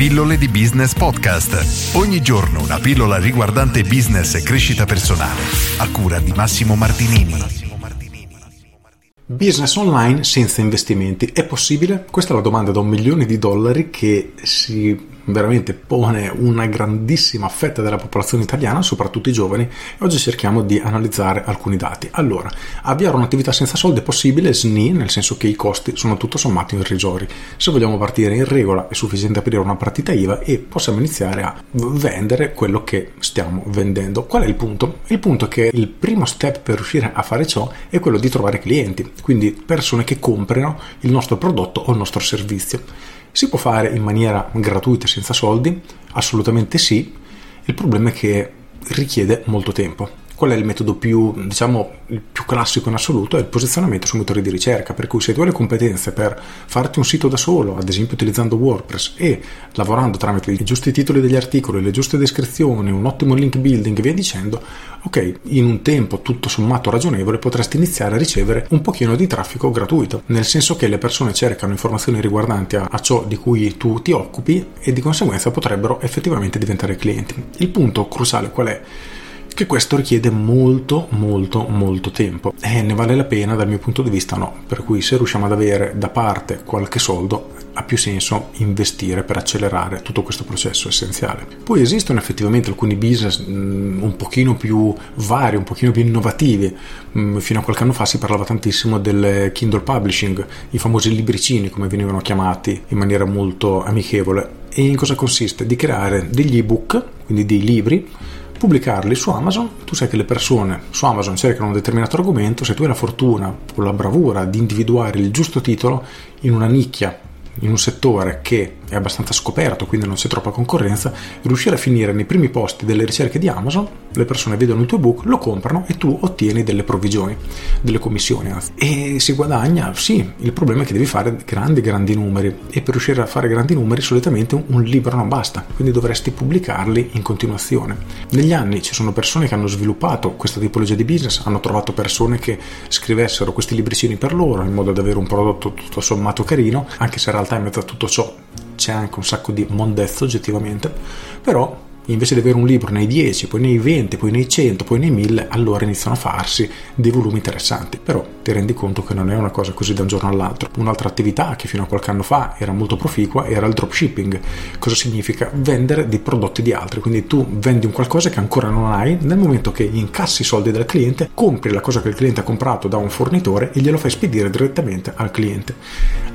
Pillole di Business Podcast. Ogni giorno una pillola riguardante business e crescita personale. A cura di Massimo Martinini. Business online senza investimenti è possibile? Questa è la domanda da un milione di dollari che si veramente pone una grandissima fetta della popolazione italiana, soprattutto i giovani, e oggi cerchiamo di analizzare alcuni dati. Allora, avviare un'attività senza soldi è possibile? SNI, nel senso che i costi sono tutto sommato irrisori. Se vogliamo partire in regola è sufficiente aprire una partita IVA e possiamo iniziare a vendere quello che stiamo vendendo. Qual è il punto? Il punto è che il primo step per riuscire a fare ciò è quello di trovare clienti, quindi persone che comprino il nostro prodotto o il nostro servizio. Si può fare in maniera gratuita senza soldi? Assolutamente sì. Il problema è che richiede molto tempo qual è il metodo più, diciamo, più classico in assoluto? È il posizionamento sui motori di ricerca, per cui se tu hai le competenze per farti un sito da solo, ad esempio utilizzando WordPress e lavorando tramite i giusti titoli degli articoli, le giuste descrizioni, un ottimo link building e via dicendo, ok, in un tempo tutto sommato ragionevole potresti iniziare a ricevere un pochino di traffico gratuito, nel senso che le persone cercano informazioni riguardanti a, a ciò di cui tu ti occupi e di conseguenza potrebbero effettivamente diventare clienti. Il punto cruciale qual è? Che questo richiede molto molto molto tempo. E ne vale la pena dal mio punto di vista no. Per cui se riusciamo ad avere da parte qualche soldo ha più senso investire per accelerare tutto questo processo essenziale. Poi esistono effettivamente alcuni business mm, un pochino più vari un pochino più innovativi. Mm, fino a qualche anno fa si parlava tantissimo del Kindle Publishing i famosi libricini come venivano chiamati in maniera molto amichevole. E in cosa consiste? di creare degli ebook quindi dei libri pubblicarli su Amazon, tu sai che le persone su Amazon cercano un determinato argomento, se tu hai la fortuna o la bravura di individuare il giusto titolo in una nicchia in un settore che è abbastanza scoperto, quindi non c'è troppa concorrenza, riuscire a finire nei primi posti delle ricerche di Amazon, le persone vedono il tuo ebook, lo comprano e tu ottieni delle provvigioni, delle commissioni anzi. E si guadagna, sì, il problema è che devi fare grandi, grandi numeri e per riuscire a fare grandi numeri solitamente un libro non basta, quindi dovresti pubblicarli in continuazione. Negli anni ci sono persone che hanno sviluppato questa tipologia di business, hanno trovato persone che scrivessero questi libricini per loro in modo da avere un prodotto tutto sommato carino, anche se in realtà in mezzo a tutto ciò c'è anche un sacco di mondezzo oggettivamente, però invece di avere un libro nei 10, poi nei 20, poi nei 100, poi nei 1000, allora iniziano a farsi dei volumi interessanti. Però ti rendi conto che non è una cosa così da un giorno all'altro. Un'altra attività che fino a qualche anno fa era molto proficua era il dropshipping. Cosa significa? Vendere dei prodotti di altri. Quindi tu vendi un qualcosa che ancora non hai, nel momento che incassi i soldi dal cliente, compri la cosa che il cliente ha comprato da un fornitore e glielo fai spedire direttamente al cliente.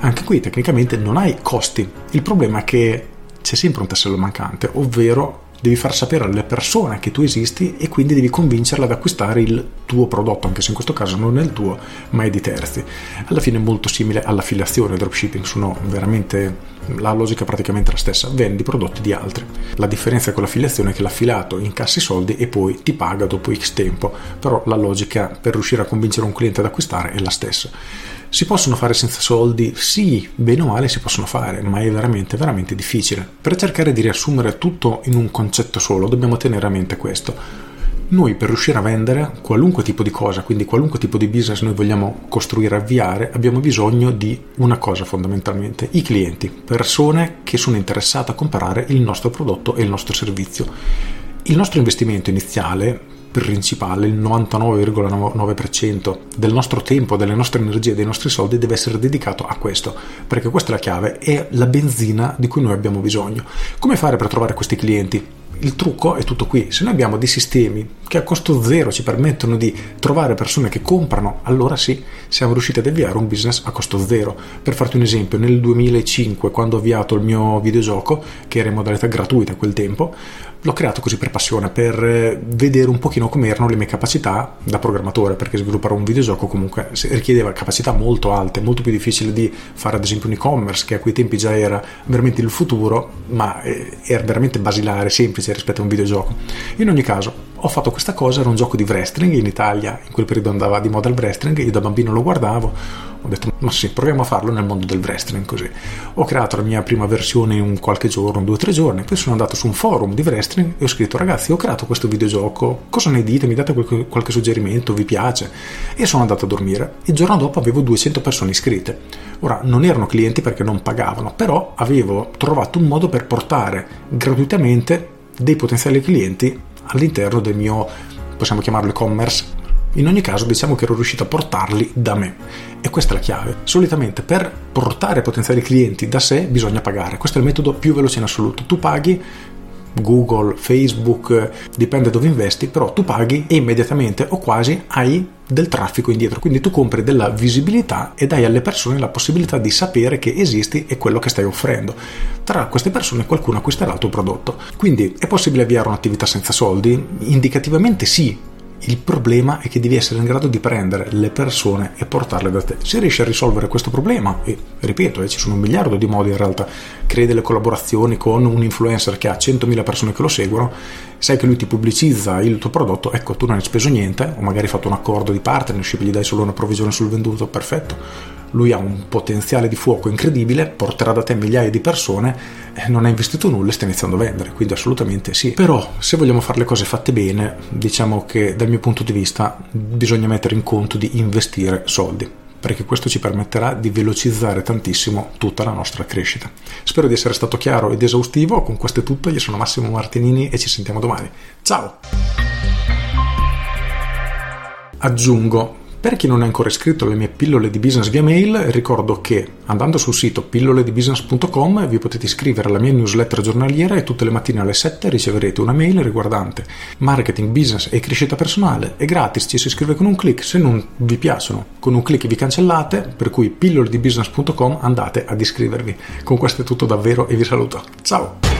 Anche qui tecnicamente non hai costi. Il problema è che c'è sempre un tassello mancante, ovvero devi far sapere alle persone che tu esisti e quindi devi convincerle ad acquistare il tuo prodotto, anche se in questo caso non è il tuo, ma è di terzi. Alla fine è molto simile all'affiliazione, dropshipping, sono veramente la logica è praticamente la stessa, vendi prodotti di altri. La differenza con l'affiliazione è che l'affiliato incassi i soldi e poi ti paga dopo X tempo, però la logica per riuscire a convincere un cliente ad acquistare è la stessa. Si possono fare senza soldi? Sì, bene o male si possono fare, ma è veramente, veramente difficile. Per cercare di riassumere tutto in un concetto solo, dobbiamo tenere a mente questo. Noi per riuscire a vendere qualunque tipo di cosa, quindi qualunque tipo di business noi vogliamo costruire, avviare, abbiamo bisogno di una cosa fondamentalmente, i clienti, persone che sono interessate a comprare il nostro prodotto e il nostro servizio. Il nostro investimento iniziale principale, il 99,9% del nostro tempo, delle nostre energie, dei nostri soldi deve essere dedicato a questo, perché questa è la chiave, è la benzina di cui noi abbiamo bisogno. Come fare per trovare questi clienti? Il trucco è tutto qui. Se noi abbiamo dei sistemi che a costo zero ci permettono di trovare persone che comprano, allora sì, siamo riusciti ad avviare un business a costo zero. Per farti un esempio, nel 2005, quando ho avviato il mio videogioco, che era in modalità gratuita a quel tempo, l'ho creato così per passione, per eh, vedere un pochino come erano le mie capacità da programmatore, perché sviluppare un videogioco comunque richiedeva capacità molto alte, molto più difficile di fare ad esempio un e-commerce, che a quei tempi già era veramente il futuro, ma eh, era veramente basilare, semplice rispetto a un videogioco. In ogni caso, ho fatto questa cosa, era un gioco di wrestling, in Italia in quel periodo andava di moda il wrestling, io da bambino lo guardavo, ho detto ma sì, proviamo a farlo nel mondo del wrestling così. Ho creato la mia prima versione in un qualche giorno, due o tre giorni, poi sono andato su un forum di wrestling e ho scritto ragazzi ho creato questo videogioco, cosa ne dite? Mi date qualche, qualche suggerimento? Vi piace? E sono andato a dormire. Il giorno dopo avevo 200 persone iscritte Ora, non erano clienti perché non pagavano, però avevo trovato un modo per portare gratuitamente dei potenziali clienti all'interno del mio, possiamo chiamarlo e-commerce. In ogni caso diciamo che ero riuscito a portarli da me e questa è la chiave. Solitamente per portare potenziali clienti da sé bisogna pagare, questo è il metodo più veloce in assoluto. Tu paghi Google, Facebook, dipende dove investi, però tu paghi e immediatamente o quasi hai del traffico indietro, quindi tu compri della visibilità e dai alle persone la possibilità di sapere che esisti e quello che stai offrendo. Tra queste persone qualcuno acquisterà il tuo prodotto. Quindi è possibile avviare un'attività senza soldi? Indicativamente sì, il problema è che devi essere in grado di prendere le persone e portarle da te. Se riesci a risolvere questo problema, e ripeto, eh, ci sono un miliardo di modi in realtà, crei delle collaborazioni con un influencer che ha 100.000 persone che lo seguono, sai che lui ti pubblicizza il tuo prodotto, ecco, tu non hai speso niente, o magari hai fatto un accordo di partnership, gli dai solo una provvigione sul venduto, perfetto lui ha un potenziale di fuoco incredibile, porterà da te migliaia di persone, eh, non ha investito nulla e sta iniziando a vendere, quindi assolutamente sì. Però se vogliamo fare le cose fatte bene, diciamo che dal mio punto di vista bisogna mettere in conto di investire soldi perché questo ci permetterà di velocizzare tantissimo tutta la nostra crescita. Spero di essere stato chiaro ed esaustivo, con questo è tutto, io sono Massimo Martinini e ci sentiamo domani. Ciao! Aggiungo per chi non è ancora iscritto alle mie pillole di business via mail, ricordo che andando sul sito pilloledibusiness.com vi potete iscrivere alla mia newsletter giornaliera e tutte le mattine alle 7 riceverete una mail riguardante marketing, business e crescita personale. È gratis, ci si iscrive con un clic, se non vi piacciono con un clic vi cancellate, per cui pilloledibusiness.com andate ad iscrivervi. Con questo è tutto davvero e vi saluto. Ciao!